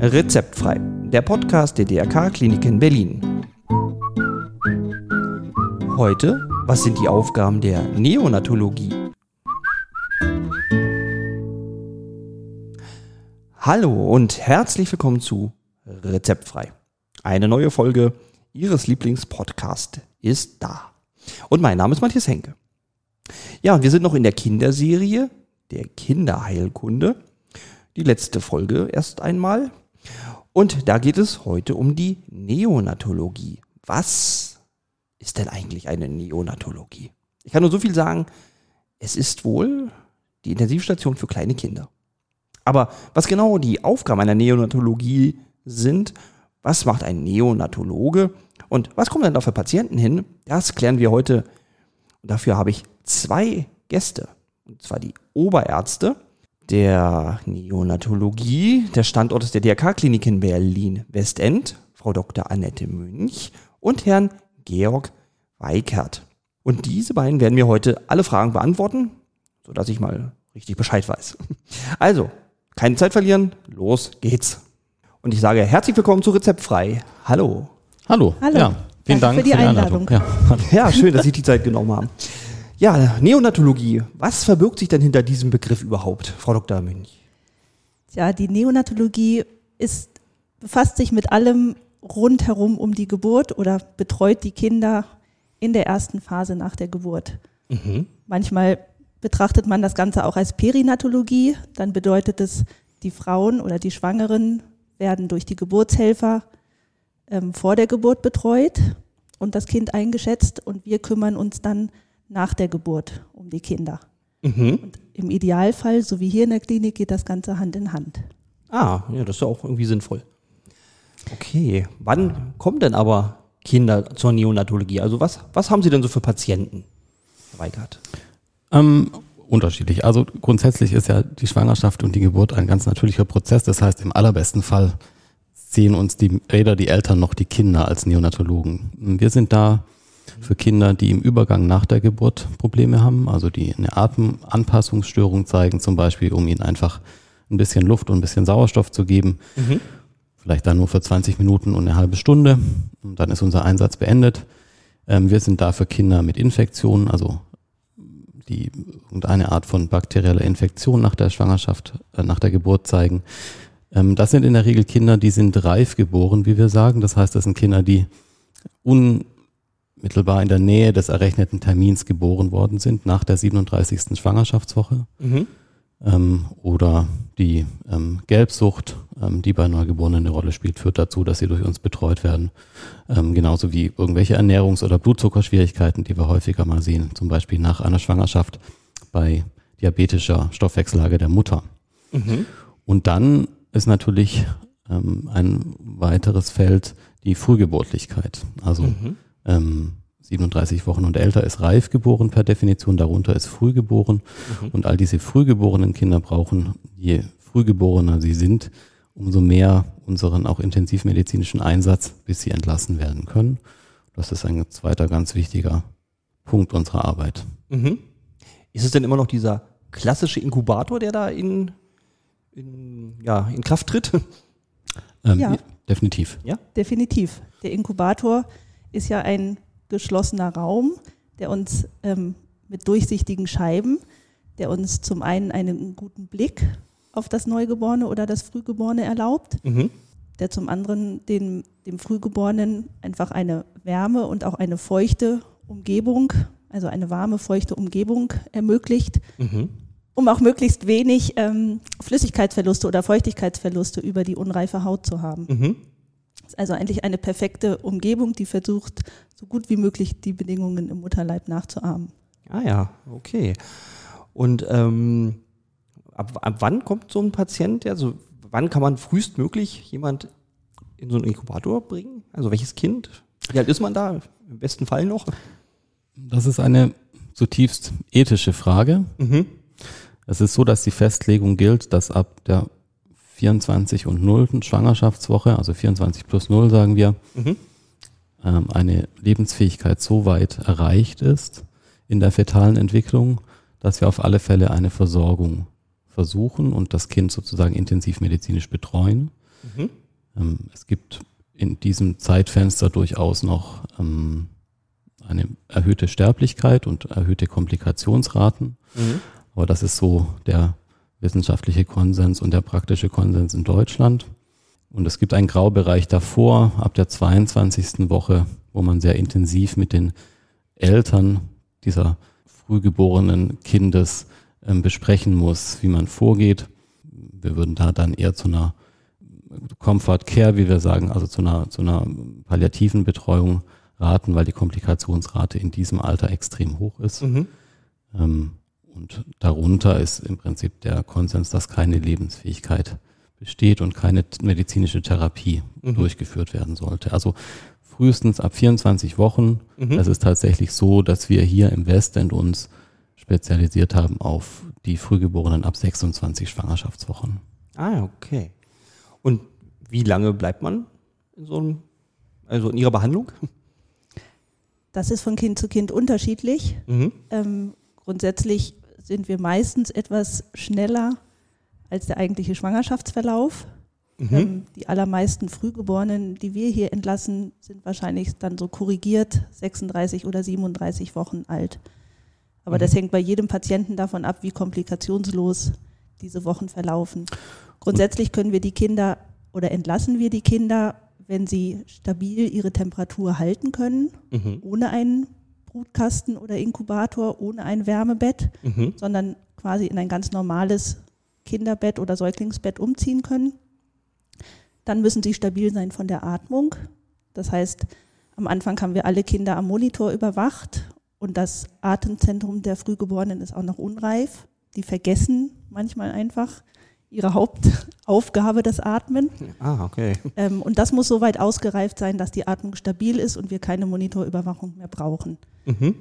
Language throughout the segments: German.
Rezeptfrei, der Podcast der DRK Klinik in Berlin. Heute, was sind die Aufgaben der Neonatologie? Hallo und herzlich willkommen zu Rezeptfrei. Eine neue Folge Ihres Lieblingspodcasts ist da. Und mein Name ist Matthias Henke. Ja, und wir sind noch in der Kinderserie der Kinderheilkunde. Die letzte Folge erst einmal. Und da geht es heute um die Neonatologie. Was ist denn eigentlich eine Neonatologie? Ich kann nur so viel sagen, es ist wohl die Intensivstation für kleine Kinder. Aber was genau die Aufgaben einer Neonatologie sind, was macht ein Neonatologe und was kommen denn da für Patienten hin, das klären wir heute. Und dafür habe ich zwei Gäste. Und zwar die Oberärzte der Neonatologie. Der Standort ist der DRK-Klinik in Berlin-Westend, Frau Dr. Annette Münch und Herrn Georg Weikert. Und diese beiden werden mir heute alle Fragen beantworten, sodass ich mal richtig Bescheid weiß. Also, keine Zeit verlieren, los geht's. Und ich sage herzlich willkommen zu Rezeptfrei. Hallo. Hallo. Hallo. Ja, vielen Dank für die Einladung. Ja, Ja, schön, dass Sie die Zeit genommen haben. Ja, Neonatologie. Was verbirgt sich denn hinter diesem Begriff überhaupt, Frau Dr. Münch? Ja, die Neonatologie ist, befasst sich mit allem rundherum um die Geburt oder betreut die Kinder in der ersten Phase nach der Geburt. Manchmal betrachtet man das Ganze auch als Perinatologie. Dann bedeutet es, die Frauen oder die Schwangeren werden durch die Geburtshelfer ähm, vor der Geburt betreut und das Kind eingeschätzt und wir kümmern uns dann nach der Geburt um die Kinder. Mhm. Und im Idealfall, so wie hier in der Klinik, geht das Ganze Hand in Hand. Ah, ja, das ist ja auch irgendwie sinnvoll. Okay, wann kommen denn aber Kinder zur Neonatologie? Also was, was haben Sie denn so für Patienten, Herr Weigert? Ähm, unterschiedlich. Also grundsätzlich ist ja die Schwangerschaft und die Geburt ein ganz natürlicher Prozess. Das heißt, im allerbesten Fall sehen uns die, weder die Eltern noch die Kinder als Neonatologen. Wir sind da für Kinder, die im Übergang nach der Geburt Probleme haben, also die eine Atemanpassungsstörung zeigen, zum Beispiel, um ihnen einfach ein bisschen Luft und ein bisschen Sauerstoff zu geben. Vielleicht dann nur für 20 Minuten und eine halbe Stunde. Und dann ist unser Einsatz beendet. Ähm, wir sind da für Kinder mit Infektionen, also die irgendeine Art von bakterieller Infektion nach der Schwangerschaft, äh, nach der Geburt zeigen. Ähm, das sind in der Regel Kinder, die sind reif geboren, wie wir sagen. Das heißt, das sind Kinder, die unmittelbar in der Nähe des errechneten Termins geboren worden sind, nach der 37. Schwangerschaftswoche. Ähm, oder die ähm, Gelbsucht, ähm, die bei Neugeborenen eine Rolle spielt, führt dazu, dass sie durch uns betreut werden. Ähm, genauso wie irgendwelche Ernährungs- oder Blutzuckerschwierigkeiten, die wir häufiger mal sehen, zum Beispiel nach einer Schwangerschaft bei diabetischer Stoffwechsellage der Mutter. Und dann ist natürlich ähm, ein weiteres Feld die Frühgeburtlichkeit. Also ähm, 37 Wochen und älter ist reif geboren per Definition, darunter ist frühgeboren. Und all diese frühgeborenen Kinder brauchen, je frühgeborener sie sind, umso mehr unseren auch intensivmedizinischen Einsatz, bis sie entlassen werden können. Das ist ein zweiter ganz wichtiger Punkt unserer Arbeit. Mhm. Ist es denn immer noch dieser klassische Inkubator, der da in, in, ja, in Kraft tritt? Ähm, Ja. Definitiv. Ja? Definitiv. Der Inkubator ist ja ein geschlossener Raum, der uns ähm, mit durchsichtigen Scheiben, der uns zum einen einen guten Blick auf das Neugeborene oder das Frühgeborene erlaubt, Mhm. der zum anderen den, dem Frühgeborenen einfach eine Wärme und auch eine feuchte Umgebung, also eine warme, feuchte Umgebung ermöglicht, Mhm. um auch möglichst wenig ähm, Flüssigkeitsverluste oder Feuchtigkeitsverluste über die unreife Haut zu haben. Mhm. Ist also eigentlich eine perfekte Umgebung, die versucht, so gut wie möglich die Bedingungen im Mutterleib nachzuahmen. Ah ja, okay. Und ähm, ab, ab wann kommt so ein Patient, also wann kann man frühestmöglich jemand in so einen Inkubator bringen? Also welches Kind? Wie alt ist man da? Im besten Fall noch? Das ist eine zutiefst ethische Frage. Mhm. Es ist so, dass die Festlegung gilt, dass ab der 24 und 0. Schwangerschaftswoche, also 24 plus 0 sagen wir, Mhm. ähm, eine Lebensfähigkeit so weit erreicht ist in der fetalen Entwicklung, dass wir auf alle Fälle eine Versorgung versuchen und das Kind sozusagen intensiv medizinisch betreuen. Mhm. Ähm, es gibt in diesem Zeitfenster durchaus noch ähm, eine erhöhte Sterblichkeit und erhöhte Komplikationsraten. Mhm. Aber das ist so der wissenschaftliche Konsens und der praktische Konsens in Deutschland. Und es gibt einen Graubereich davor, ab der 22. Woche, wo man sehr intensiv mit den Eltern dieser frühgeborenen Kindes äh, besprechen muss, wie man vorgeht. Wir würden da dann eher zu einer Comfort Care, wie wir sagen, also zu einer, zu einer palliativen Betreuung raten, weil die Komplikationsrate in diesem Alter extrem hoch ist. Mhm. Ähm, und darunter ist im Prinzip der Konsens, dass keine Lebensfähigkeit besteht und keine medizinische Therapie mhm. durchgeführt werden sollte. Also frühestens ab 24 Wochen. Mhm. Es ist tatsächlich so, dass wir hier im Westend uns spezialisiert haben auf die Frühgeborenen ab 26 Schwangerschaftswochen. Ah, okay. Und wie lange bleibt man in so einem, also in Ihrer Behandlung? Das ist von Kind zu Kind unterschiedlich. Mhm. Ähm, grundsätzlich sind wir meistens etwas schneller als der eigentliche Schwangerschaftsverlauf. Mhm. Ähm, die allermeisten Frühgeborenen, die wir hier entlassen, sind wahrscheinlich dann so korrigiert 36 oder 37 Wochen alt. Aber mhm. das hängt bei jedem Patienten davon ab, wie komplikationslos diese Wochen verlaufen. Grundsätzlich können wir die Kinder oder entlassen wir die Kinder, wenn sie stabil ihre Temperatur halten können, mhm. ohne einen Brutkasten oder Inkubator, ohne ein Wärmebett, mhm. sondern quasi in ein ganz normales Kinderbett oder Säuglingsbett umziehen können. Dann müssen sie stabil sein von der Atmung. Das heißt, am Anfang haben wir alle Kinder am Monitor überwacht und das Atemzentrum der Frühgeborenen ist auch noch unreif. Die vergessen manchmal einfach ihre Hauptaufgabe, das Atmen. Ah, okay. Ähm, und das muss soweit ausgereift sein, dass die Atmung stabil ist und wir keine Monitorüberwachung mehr brauchen. Mhm.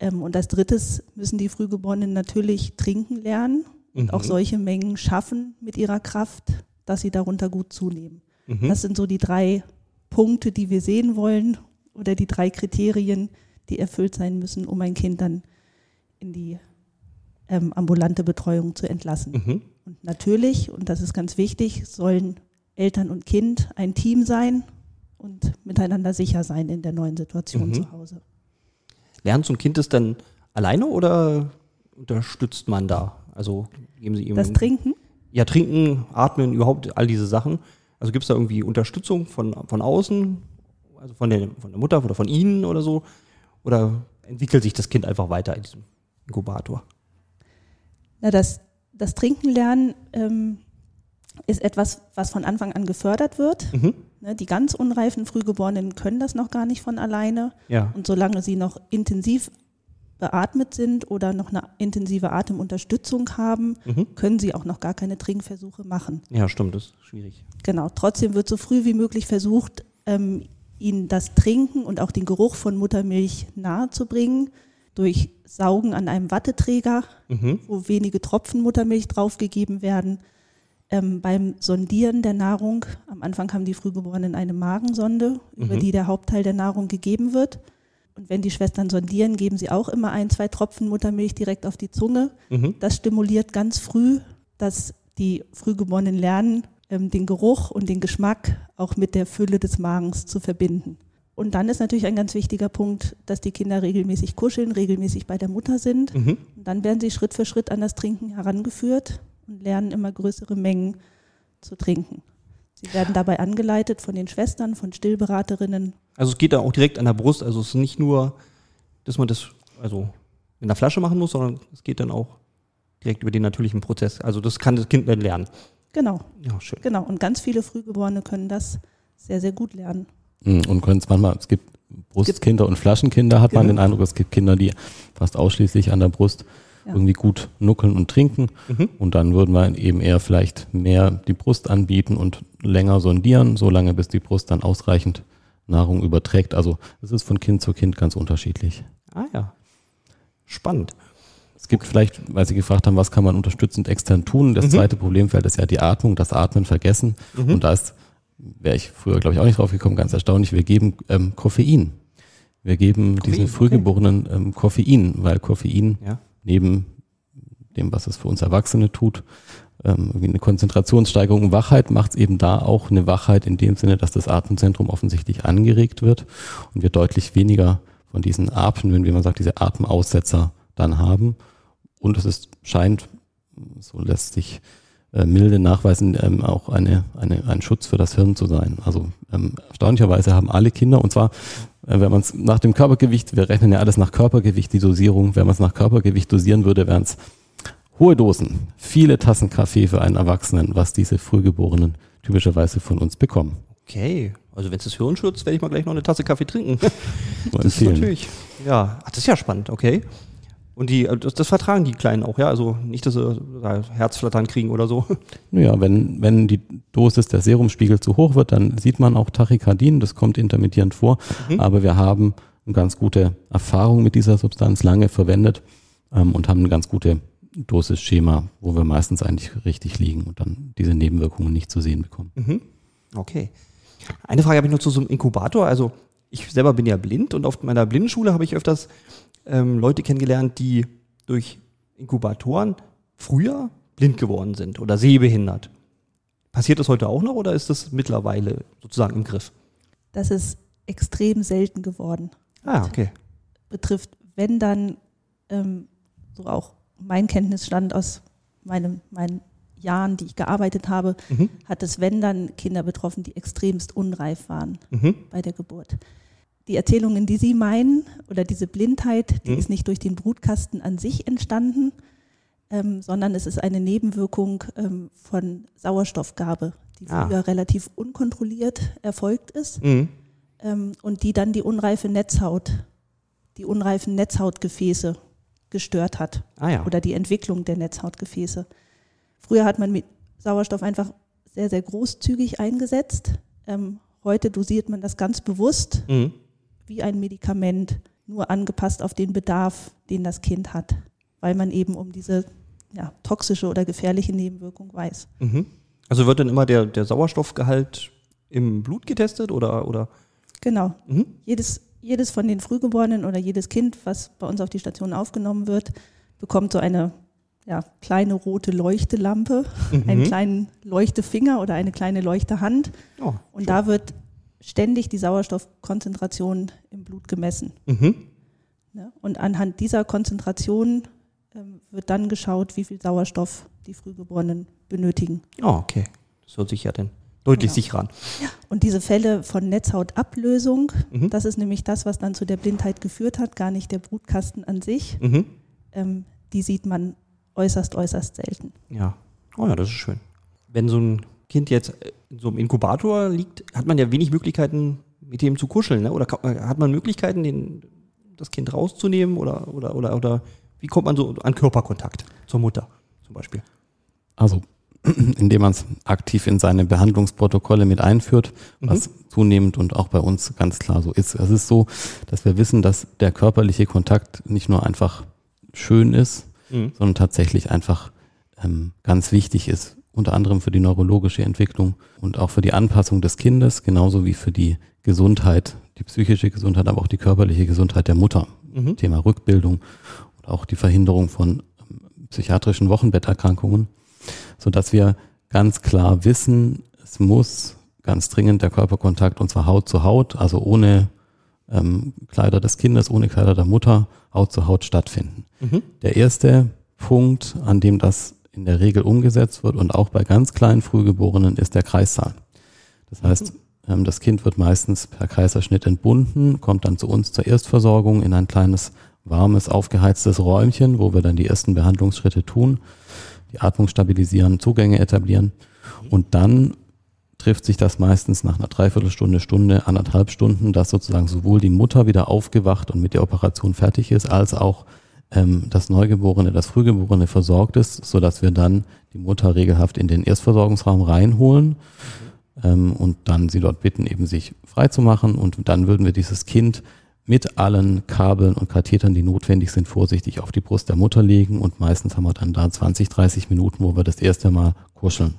Ähm, und als drittes müssen die Frühgeborenen natürlich trinken lernen und mhm. auch solche Mengen schaffen mit ihrer Kraft, dass sie darunter gut zunehmen. Mhm. Das sind so die drei Punkte, die wir sehen wollen oder die drei Kriterien, die erfüllt sein müssen, um ein Kind dann in die ähm, ambulante Betreuung zu entlassen. Mhm. Und natürlich, und das ist ganz wichtig, sollen Eltern und Kind ein Team sein und miteinander sicher sein in der neuen Situation mhm. zu Hause. Lernt so ein Kind es dann alleine oder unterstützt man da? Also geben Sie ihm. Das Trinken? Ja, Trinken, Atmen, überhaupt all diese Sachen. Also gibt es da irgendwie Unterstützung von, von außen, also von der, von der Mutter oder von Ihnen oder so? Oder entwickelt sich das Kind einfach weiter in diesem Inkubator? Na, das, das Trinken lernen ähm, ist etwas, was von Anfang an gefördert wird. Mhm. Ne, die ganz unreifen Frühgeborenen können das noch gar nicht von alleine. Ja. Und solange sie noch intensiv beatmet sind oder noch eine intensive Atemunterstützung haben, mhm. können sie auch noch gar keine Trinkversuche machen. Ja, stimmt, das ist schwierig. Genau, trotzdem wird so früh wie möglich versucht, ähm, ihnen das Trinken und auch den Geruch von Muttermilch nahezubringen durch Saugen an einem Watteträger, mhm. wo wenige Tropfen Muttermilch draufgegeben werden. Ähm, beim Sondieren der Nahrung, am Anfang haben die Frühgeborenen eine Magensonde, mhm. über die der Hauptteil der Nahrung gegeben wird. Und wenn die Schwestern sondieren, geben sie auch immer ein, zwei Tropfen Muttermilch direkt auf die Zunge. Mhm. Das stimuliert ganz früh, dass die Frühgeborenen lernen, ähm, den Geruch und den Geschmack auch mit der Fülle des Magens zu verbinden. Und dann ist natürlich ein ganz wichtiger Punkt, dass die Kinder regelmäßig kuscheln, regelmäßig bei der Mutter sind. Mhm. Und dann werden sie Schritt für Schritt an das Trinken herangeführt und lernen immer größere Mengen zu trinken. Sie werden dabei angeleitet von den Schwestern, von Stillberaterinnen. Also es geht da auch direkt an der Brust. Also es ist nicht nur, dass man das also in der Flasche machen muss, sondern es geht dann auch direkt über den natürlichen Prozess. Also das kann das Kind dann lernen. Genau. Ja, schön. Genau. Und ganz viele Frühgeborene können das sehr, sehr gut lernen. Hm, und können es manchmal, es gibt Brustkinder und Flaschenkinder, hat genau. man den Eindruck, es gibt Kinder, die fast ausschließlich an der Brust ja. irgendwie gut nuckeln und trinken. Mhm. Und dann würden wir eben eher vielleicht mehr die Brust anbieten und länger sondieren, solange bis die Brust dann ausreichend Nahrung überträgt. Also es ist von Kind zu Kind ganz unterschiedlich. Ah ja. Spannend. Es gibt vielleicht, weil Sie gefragt haben, was kann man unterstützend extern tun. Das mhm. zweite Problemfeld ist ja die Atmung, das Atmen vergessen. Mhm. Und da ist wäre ich früher, glaube ich, auch nicht drauf gekommen, ganz erstaunlich, wir geben ähm, Koffein. Wir geben Koffein, diesen Frühgeborenen ähm, Koffein, weil Koffein ja. neben dem, was es für uns Erwachsene tut. Ähm, eine Konzentrationssteigerung, Wachheit macht es eben da auch eine Wachheit in dem Sinne, dass das Atemzentrum offensichtlich angeregt wird und wir deutlich weniger von diesen Atmen, wie man sagt, diese Atemaussetzer dann haben. Und es ist, scheint, so lässt sich äh, milde nachweisen, ähm, auch eine, eine, ein Schutz für das Hirn zu sein. Also ähm, erstaunlicherweise haben alle Kinder, und zwar, äh, wenn man es nach dem Körpergewicht, wir rechnen ja alles nach Körpergewicht, die Dosierung, wenn man es nach Körpergewicht dosieren würde, wären es hohe Dosen, viele Tassen Kaffee für einen Erwachsenen, was diese Frühgeborenen typischerweise von uns bekommen. Okay, also wenn es das Hirn schützt, werde ich mal gleich noch eine Tasse Kaffee trinken. Das ist natürlich, ja, ach, das ist ja spannend, okay. Und die, das, das vertragen die Kleinen auch, ja, also nicht, dass sie da Herzflattern kriegen oder so. Naja, wenn, wenn die Dosis der Serumspiegel zu hoch wird, dann sieht man auch Tachykardien, das kommt intermittierend vor, Mhm. aber wir haben eine ganz gute Erfahrung mit dieser Substanz lange verwendet ähm, und haben eine ganz gute Dosisschema, wo wir meistens eigentlich richtig liegen und dann diese Nebenwirkungen nicht zu sehen bekommen. Mhm. Okay. Eine Frage habe ich noch zu so einem Inkubator. Also ich selber bin ja blind und auf meiner Blindenschule habe ich öfters ähm, Leute kennengelernt, die durch Inkubatoren früher blind geworden sind oder sehbehindert. Passiert das heute auch noch oder ist das mittlerweile sozusagen im Griff? Das ist extrem selten geworden. Ah, okay. Betrifft, wenn dann, ähm, so auch mein Kenntnisstand aus meinem, meinen Jahren, die ich gearbeitet habe, Mhm. hat es, wenn dann, Kinder betroffen, die extremst unreif waren Mhm. bei der Geburt. Die Erzählungen, die Sie meinen, oder diese Blindheit, die Mhm. ist nicht durch den Brutkasten an sich entstanden, ähm, sondern es ist eine Nebenwirkung ähm, von Sauerstoffgabe, die Ah. früher relativ unkontrolliert erfolgt ist Mhm. ähm, und die dann die unreife Netzhaut, die unreifen Netzhautgefäße gestört hat Ah ja. oder die Entwicklung der Netzhautgefäße. Früher hat man mit Sauerstoff einfach sehr, sehr großzügig eingesetzt. Ähm, heute dosiert man das ganz bewusst Mhm. Wie ein Medikament, nur angepasst auf den Bedarf, den das Kind hat, weil man eben um diese ja, toxische oder gefährliche Nebenwirkung weiß. Mhm. Also wird dann immer der, der Sauerstoffgehalt im Blut getestet oder, oder? Genau. Mhm. Jedes, jedes von den Frühgeborenen oder jedes Kind, was bei uns auf die Station aufgenommen wird, bekommt so eine ja, kleine rote Leuchtelampe, einen kleinen Leuchtefinger oder eine kleine Leuchtehand. Oh, Und da wird ständig die Sauerstoffkonzentration im Blut gemessen. Mhm. Ne? Und anhand dieser Konzentration ähm, wird dann geschaut, wie viel Sauerstoff die Frühgeborenen benötigen. Oh, okay. Das hört sich ja dann deutlich Genau. sicherer an. Und diese Fälle von Netzhautablösung, Mhm. das ist nämlich das, was dann zu der Blindheit geführt hat, gar nicht der Brutkasten an sich. Mhm. Ähm, die sieht man äußerst, äußerst selten. Ja. Oh ja, das ist schön. Wenn so ein Kind jetzt in so einem Inkubator liegt, hat man ja wenig Möglichkeiten, mit dem zu kuscheln, ne? Oder äh, hat man Möglichkeiten, den, das Kind rauszunehmen oder, oder, oder, oder wie kommt man so an Körperkontakt zur Mutter zum Beispiel? Also indem man es aktiv in seine Behandlungsprotokolle mit einführt, was zunehmend und auch bei uns ganz klar so ist. Es ist so, dass wir wissen, dass der körperliche Kontakt nicht nur einfach schön ist, Mhm. sondern tatsächlich einfach ähm, ganz wichtig ist, unter anderem für die neurologische Entwicklung und auch für die Anpassung des Kindes, genauso wie für die Gesundheit, die psychische Gesundheit, aber auch die körperliche Gesundheit der Mutter. Mhm. Thema Rückbildung und auch die Verhinderung von ähm, psychiatrischen Wochenbetterkrankungen, so dass wir ganz klar wissen, es muss ganz dringend der Körperkontakt und zwar Haut zu Haut, also ohne ähm, Kleider des Kindes, ohne Kleider der Mutter, Haut zu Haut stattfinden. Mhm. Der erste Punkt, an dem das in der Regel umgesetzt wird und auch bei ganz kleinen Frühgeborenen ist der Kreissaal. Das heißt, ähm, das Kind wird meistens per Kaiserschnitt entbunden, kommt dann zu uns zur Erstversorgung in ein kleines, warmes, aufgeheiztes Räumchen, wo wir dann die ersten Behandlungsschritte tun, die Atmung stabilisieren, Zugänge etablieren und dann trifft sich das meistens nach einer Dreiviertelstunde, Stunde, anderthalb Stunden, dass sozusagen sowohl die Mutter wieder aufgewacht und mit der Operation fertig ist, als auch ähm, das Neugeborene, das Frühgeborene versorgt ist, so dass wir dann die Mutter regelhaft in den Erstversorgungsraum reinholen ähm, und dann sie dort bitten, eben sich frei zu machen und dann würden wir dieses Kind mit allen Kabeln und Kathetern, die notwendig sind, vorsichtig auf die Brust der Mutter legen und meistens haben wir dann da 20, 30 Minuten, wo wir das erste Mal kuscheln.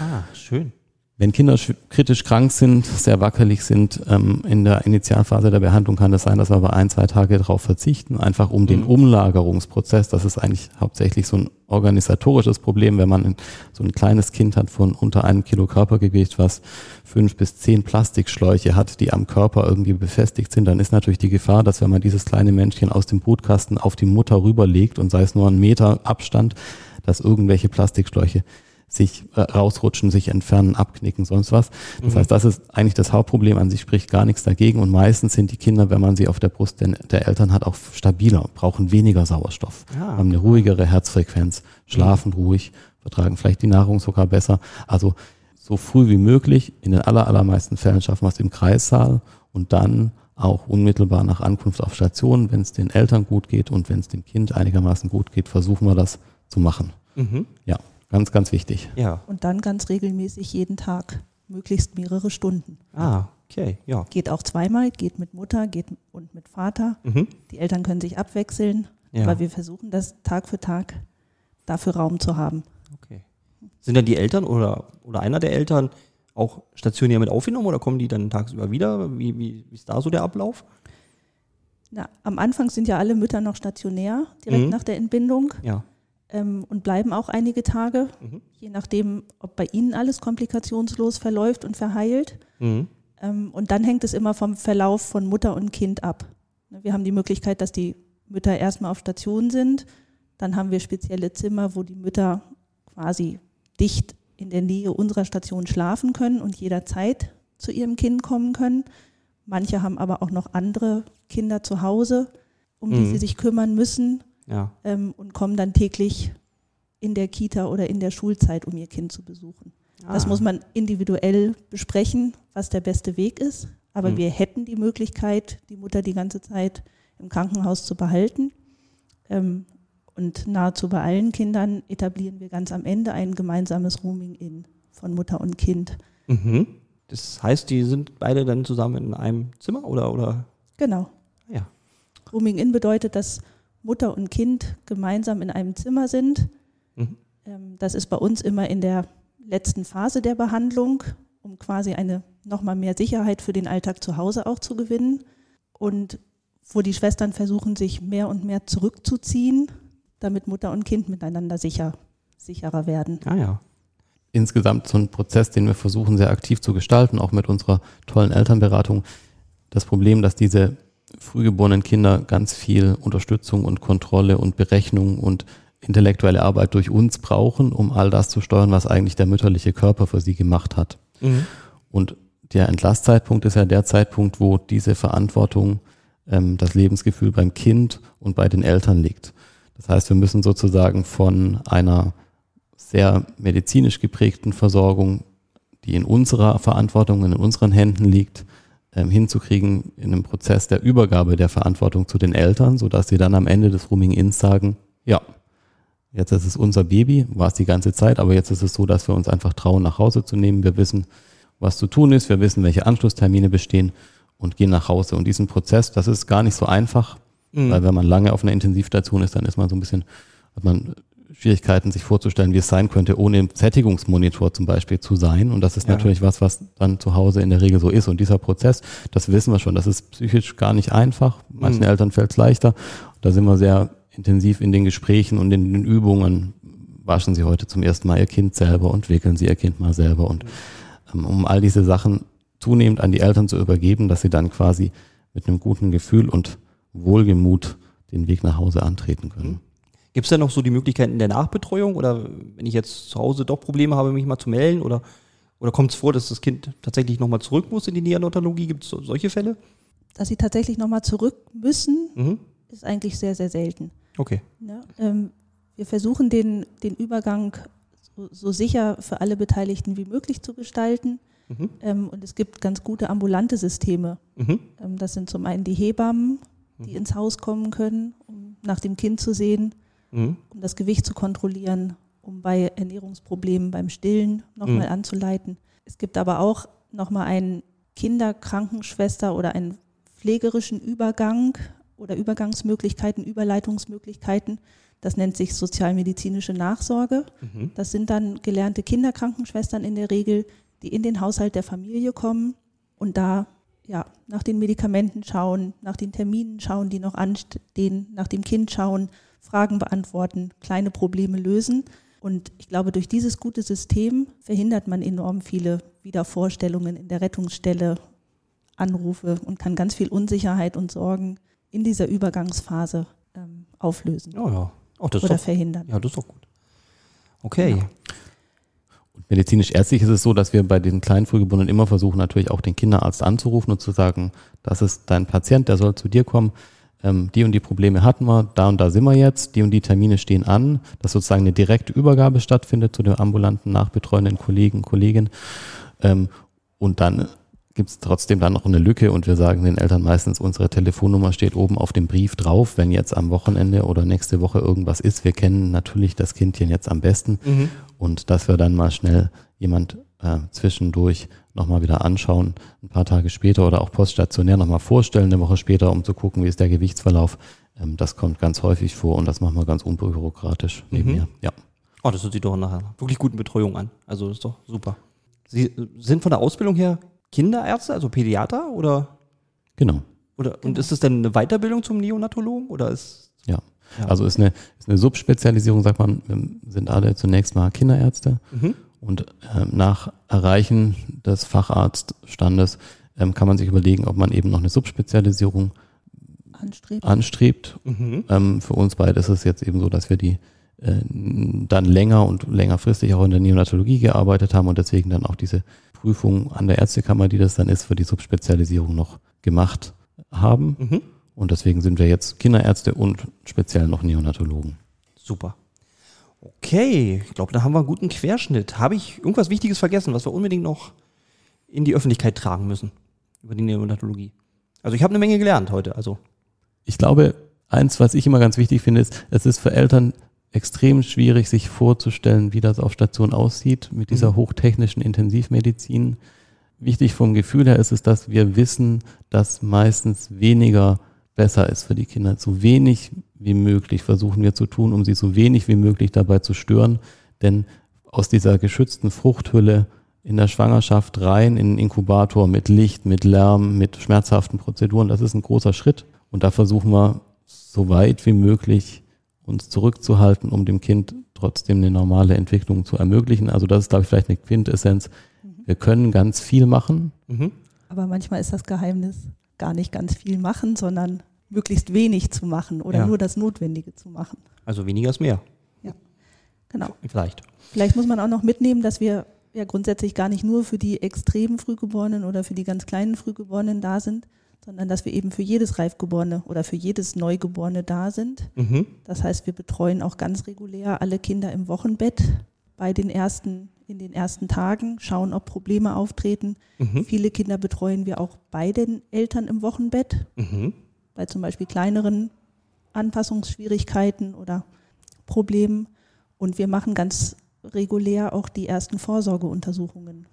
Ah, schön. Wenn Kinder kritisch krank sind, sehr wackelig sind, ähm, in der Initialphase der Behandlung kann es das sein, dass wir aber ein, zwei Tage darauf verzichten, einfach um mhm. den Umlagerungsprozess, das ist eigentlich hauptsächlich so ein organisatorisches Problem, wenn man so ein kleines Kind hat von unter einem Kilo Körpergewicht, was fünf bis zehn Plastikschläuche hat, die am Körper irgendwie befestigt sind, dann ist natürlich die Gefahr, dass wenn man dieses kleine Menschchen aus dem Brutkasten auf die Mutter rüberlegt und sei es nur ein Meter Abstand, dass irgendwelche Plastikschläuche sich äh, rausrutschen, sich entfernen, abknicken, sonst was. Das mhm. heißt, das ist eigentlich das Hauptproblem an sich, spricht gar nichts dagegen. Und meistens sind die Kinder, wenn man sie auf der Brust der, der Eltern hat, auch stabiler, brauchen weniger Sauerstoff, ja. haben eine ruhigere Herzfrequenz, schlafen mhm. ruhig, vertragen vielleicht die Nahrung sogar besser. Also so früh wie möglich, in den aller, allermeisten Fällen schaffen wir es im Kreissaal und dann auch unmittelbar nach Ankunft auf Station, wenn es den Eltern gut geht und wenn es dem Kind einigermaßen gut geht, versuchen wir das zu machen. Mhm. Ja. Ganz, ganz wichtig. Ja. Und dann ganz regelmäßig jeden Tag, möglichst mehrere Stunden. Ah, okay, ja. Geht auch zweimal, geht mit Mutter geht und mit Vater. Mhm. Die Eltern können sich abwechseln, ja. aber wir versuchen das Tag für Tag dafür Raum zu haben. Okay. Sind dann die Eltern oder, oder einer der Eltern auch stationär mit aufgenommen oder kommen die dann tagsüber wieder? Wie, wie, wie ist da so der Ablauf? Na, am Anfang sind ja alle Mütter noch stationär, direkt mhm. nach der Entbindung. Ja ähm, und bleiben auch einige Tage, mhm. je nachdem, ob bei Ihnen alles komplikationslos verläuft und verheilt. Mhm. Ähm, und dann hängt es immer vom Verlauf von Mutter und Kind ab. Ne, wir haben die Möglichkeit, dass die Mütter erstmal auf Station sind. Dann haben wir spezielle Zimmer, wo die Mütter quasi dicht in der Nähe unserer Station schlafen können und jederzeit zu ihrem Kind kommen können. Manche haben aber auch noch andere Kinder zu Hause, um die mhm. sie sich kümmern müssen ja. ähm, und kommen dann täglich in der Kita oder in der Schulzeit, um ihr Kind zu besuchen. Ah. Das muss man individuell besprechen, was der beste Weg ist. Aber mhm. wir hätten die Möglichkeit, die Mutter die ganze Zeit im Krankenhaus zu behalten. Ähm, und nahezu bei allen Kindern etablieren wir ganz am Ende ein gemeinsames Rooming-In von Mutter und Kind. Mhm. Das heißt, die sind beide dann zusammen in einem Zimmer oder? oder? Genau. Ja. Rooming-In bedeutet, dass Mutter und Kind gemeinsam in einem Zimmer sind. Mhm. Ähm, das ist bei uns immer in der letzten Phase der Behandlung, um quasi eine nochmal mehr Sicherheit für den Alltag zu Hause auch zu gewinnen. Und wo die Schwestern versuchen, sich mehr und mehr zurückzuziehen, damit Mutter und Kind miteinander sicher, sicherer werden. Ah ja. Insgesamt so ein Prozess, den wir versuchen sehr aktiv zu gestalten, auch mit unserer tollen Elternberatung. Das Problem, dass diese frühgeborenen Kinder ganz viel Unterstützung und Kontrolle und Berechnung und intellektuelle Arbeit durch uns brauchen, um all das zu steuern, was eigentlich der mütterliche Körper für sie gemacht hat. Mhm. Und der Entlastzeitpunkt ist ja der Zeitpunkt, wo diese Verantwortung, ähm, das Lebensgefühl beim Kind und bei den Eltern liegt. Das heißt, wir müssen sozusagen von einer sehr medizinisch geprägten Versorgung, die in unserer Verantwortung, in unseren Händen liegt, hinzukriegen in einem Prozess der Übergabe der Verantwortung zu den Eltern, sodass sie dann am Ende des Rooming-Ins sagen, ja, jetzt ist es unser Baby, war es die ganze Zeit, aber jetzt ist es so, dass wir uns einfach trauen, nach Hause zu nehmen. Wir wissen, was zu tun ist, wir wissen, welche Anschlusstermine bestehen und gehen nach Hause. Und diesen Prozess, das ist gar nicht so einfach, mhm. weil wenn man lange auf einer Intensivstation ist, dann ist man so ein bisschen, hat man Schwierigkeiten, sich vorzustellen, wie es sein könnte, ohne im Sättigungsmonitor zum Beispiel zu sein. Und das ist ja. natürlich was, was dann zu Hause in der Regel so ist. Und dieser Prozess, das wissen wir schon, das ist psychisch gar nicht einfach. Manchen mhm. Eltern fällt es leichter. Da sind wir sehr intensiv in den Gesprächen und in den Übungen. Waschen Sie heute zum ersten Mal Ihr Kind selber und wickeln Sie Ihr Kind mal selber. Und ähm, um all diese Sachen zunehmend an die Eltern zu übergeben, dass sie dann quasi mit einem guten Gefühl und Wohlgemut den Weg nach Hause antreten können. Mhm. Gibt es da noch so die Möglichkeiten der Nachbetreuung oder wenn ich jetzt zu Hause doch Probleme habe, mich mal zu melden oder, oder kommt es vor, dass das Kind tatsächlich nochmal zurück muss in die Neonatologie? Gibt es solche Fälle? Dass sie tatsächlich nochmal zurück müssen, mhm. ist eigentlich sehr, sehr selten. Okay. Ja, ähm, wir versuchen den, den Übergang so, so, sicher für alle Beteiligten wie möglich zu gestalten. Mhm. Ähm, und es gibt ganz gute ambulante Systeme. Mhm. Ähm, das sind zum einen die Hebammen, die mhm. ins Haus kommen können, um nach dem Kind zu sehen mhm. um das Gewicht zu kontrollieren, um bei Ernährungsproblemen beim Stillen nochmal mhm. anzuleiten. Es gibt aber auch nochmal einen Kinderkrankenschwester oder einen pflegerischen Übergang oder Übergangsmöglichkeiten, Überleitungsmöglichkeiten. Das nennt sich sozialmedizinische Nachsorge. Mhm. Das sind dann gelernte Kinderkrankenschwestern in der Regel, die in den Haushalt der Familie kommen und da ja, nach den Medikamenten schauen, nach den Terminen schauen, die noch anstehen, nach dem Kind schauen, Fragen beantworten, kleine Probleme lösen. Und ich glaube, durch dieses gute System verhindert man enorm viele Wiedervorstellungen in der Rettungsstelle, Anrufe und kann ganz viel Unsicherheit und Sorgen in dieser Übergangsphase ähm, auflösen Ja, ja. Oh, das ist oder doch, verhindern. ja, das ist doch gut. Okay. Genau. Und medizinisch-ärztlich ist es so, dass wir bei den kleinen Frühgeborenen immer versuchen, natürlich auch den Kinderarzt anzurufen und zu sagen, das ist dein Patient, der soll zu dir kommen. Ähm, die und die Probleme hatten wir, da und da sind wir jetzt, die und die Termine stehen an, dass sozusagen eine direkte Übergabe stattfindet zu dem ambulanten nachbetreuenden Kollegen, Kolleginnen. Ähm, und dann gibt es trotzdem dann noch eine Lücke und wir sagen den Eltern meistens, unsere Telefonnummer steht oben auf dem Brief drauf, wenn jetzt am Wochenende oder nächste Woche irgendwas ist. Wir kennen natürlich das Kindchen jetzt am besten Mhm. und dass wir dann mal schnell jemand äh, zwischendurch nochmal wieder anschauen, ein paar Tage später oder auch poststationär nochmal vorstellen, eine Woche später, um zu gucken, wie ist der Gewichtsverlauf. Ähm, das kommt ganz häufig vor und das machen wir ganz unbürokratisch neben Mhm. mir. Ja. Oh, das hört sich doch nach einer wirklich guten Betreuung an. Also das ist doch super. Sie sind von der Ausbildung her Kinderärzte, also Pädiater oder Genau. oder und ist es denn eine Weiterbildung zum Neonatologen oder ist Ja. Ja. Also ist eine, ist eine Subspezialisierung, sagt man, wir sind alle zunächst mal Kinderärzte Mhm. Und ähm, nach Erreichen des Facharztstandes ähm, kann man sich überlegen, ob man eben noch eine Subspezialisierung Anstreben. anstrebt. Mhm. Ähm, für uns beide ist es jetzt eben so, dass wir die äh, dann länger und längerfristig auch in der Neonatologie gearbeitet haben und deswegen dann auch diese Prüfung an der Ärztekammer, die das dann ist, für die Subspezialisierung noch gemacht haben. Mhm. Und deswegen sind wir jetzt Kinderärzte und speziell noch Neonatologen. Super. Okay, ich glaube, da haben wir einen guten Querschnitt. Habe ich irgendwas Wichtiges vergessen, was wir unbedingt noch in die Öffentlichkeit tragen müssen über die Neonatologie? Also ich habe eine Menge gelernt heute. Also Ich glaube, eins, was ich immer ganz wichtig finde, ist, es ist für Eltern extrem schwierig, sich vorzustellen, wie das auf Station aussieht mit dieser Mhm. hochtechnischen Intensivmedizin. Wichtig vom Gefühl her ist es, dass wir wissen, dass meistens weniger besser ist für die Kinder. So wenig wie möglich versuchen wir zu tun, um sie so wenig wie möglich dabei zu stören. Denn aus dieser geschützten Fruchthülle in der Schwangerschaft rein in den Inkubator mit Licht, mit Lärm, mit schmerzhaften Prozeduren, das ist ein großer Schritt. Und da versuchen wir so weit wie möglich uns zurückzuhalten, um dem Kind trotzdem eine normale Entwicklung zu ermöglichen. Also das ist, glaube ich, vielleicht eine Quintessenz. Wir können ganz viel machen. mhm. Aber manchmal ist das Geheimnis gar nicht ganz viel machen, sondern möglichst wenig zu machen oder Ja. nur das Notwendige zu machen. also weniger ist mehr. Genau. Vielleicht. Vielleicht muss man auch noch mitnehmen, dass wir ja grundsätzlich gar nicht nur für die extremen Frühgeborenen oder für die ganz kleinen Frühgeborenen da sind, sondern dass wir eben für jedes Reifgeborene oder für jedes Neugeborene da sind. Mhm. Das heißt, wir betreuen auch ganz regulär alle Kinder im Wochenbett bei den ersten, in den ersten Tagen, schauen, ob Probleme auftreten. Mhm. Viele Kinder betreuen wir auch bei den Eltern im Wochenbett, Mhm. Bei zum Beispiel kleineren Anpassungsschwierigkeiten oder Problemen. Und wir machen ganz regulär auch die ersten Vorsorgeuntersuchungen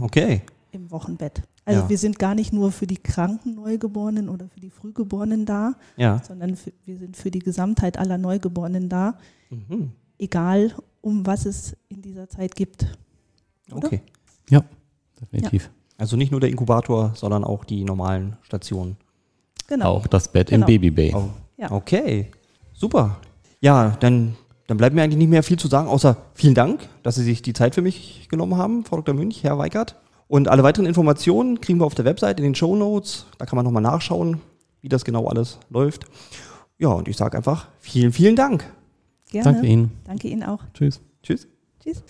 Okay. im Wochenbett. Also Ja. wir sind gar nicht nur für die kranken Neugeborenen oder für die Frühgeborenen da, Ja. sondern für, wir sind für die Gesamtheit aller Neugeborenen da, Mhm. egal um was es in dieser Zeit gibt. Oder? Okay. Definitiv. Also nicht nur der Inkubator, sondern auch die normalen Stationen. Genau. Auch das Bett Genau. im Babybay. Oh. Ja. Okay. Super. Ja, dann, dann bleibt mir eigentlich nicht mehr viel zu sagen, außer vielen Dank, dass Sie sich die Zeit für mich genommen haben, Frau Dr. Münch, Herr Weigert. Und alle weiteren Informationen kriegen wir auf der Website in den Show Notes. Da kann man nochmal nachschauen, wie das genau alles läuft. Ja, und ich sage einfach vielen, vielen Dank. Gerne. Danke Ihnen. Danke Ihnen auch. Tschüss. Tschüss. Tschüss.